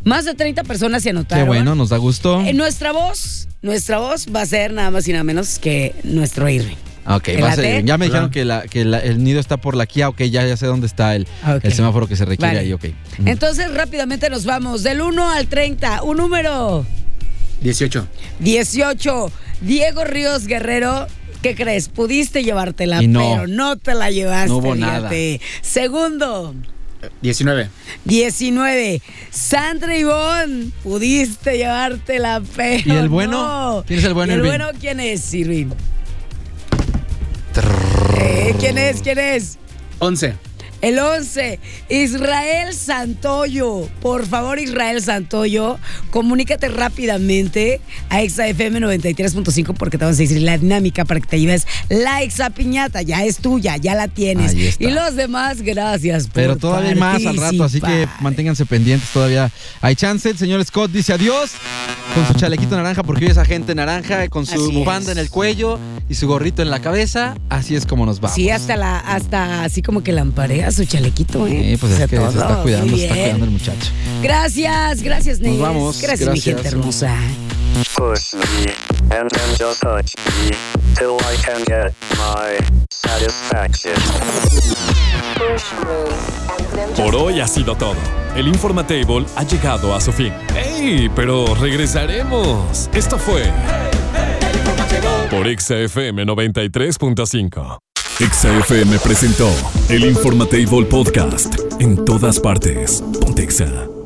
Más de 30 personas se Qué anotaron. bueno, nos da gusto. Eh, nuestra voz, nuestra voz va a ser nada más y nada menos que nuestro Irving. Ok, ¿Te va a ya me dijeron que, la, que la- el nido está por la Kia, ok, ya, ya sé dónde está el semáforo que se requiere Vale. ahí, ok. Entonces rápidamente nos vamos del 1 al 30. Un número 18. 18. Diego Ríos Guerrero. ¿Qué crees? Pudiste llevártela, Y no. pero no te la llevaste. No hubo nada. fíjate. Segundo, 19. 19. Sandra Ivonne, pudiste llevártela, pero. ¿Y el bueno? no. ¿Quién es el bueno, ¿Y el Irving? bueno quién es, Irving? Eh, ¿Quién es? ¿Quién es? 11. El 11, Israel Santoyo. Por favor, Israel Santoyo, comunícate rápidamente a ExaFM 93.5 porque te vamos a decir la dinámica para que te lleves la exapiñata. Ya es tuya, ya la tienes. Y los demás, gracias por Pero todavía hay más al rato, así que participar. manténganse pendientes todavía. Hay chance, el señor Scott dice adiós con su chalequito naranja porque hoy es agente naranja, con su Así bufanda es. en el cuello y su gorrito en la cabeza. Así es como nos vamos. Sí, hasta la, hasta así como que lamparea su chalequito, ¿eh? Sí, pues O sea, es que se todo, está cuidando, se está cuidando el muchacho. Gracias, gracias. Nos vamos, Gracias, mi gracias. gente hermosa. Push me, and then just touch me, till I can get my satisfaction. Por hoy ha sido todo. El Informatable ha llegado a su fin. ¡Ey! Pero regresaremos. Esto fue. Por XFM 93.5. XFM presentó el Informatable Podcast. En todas partes. Pontexa.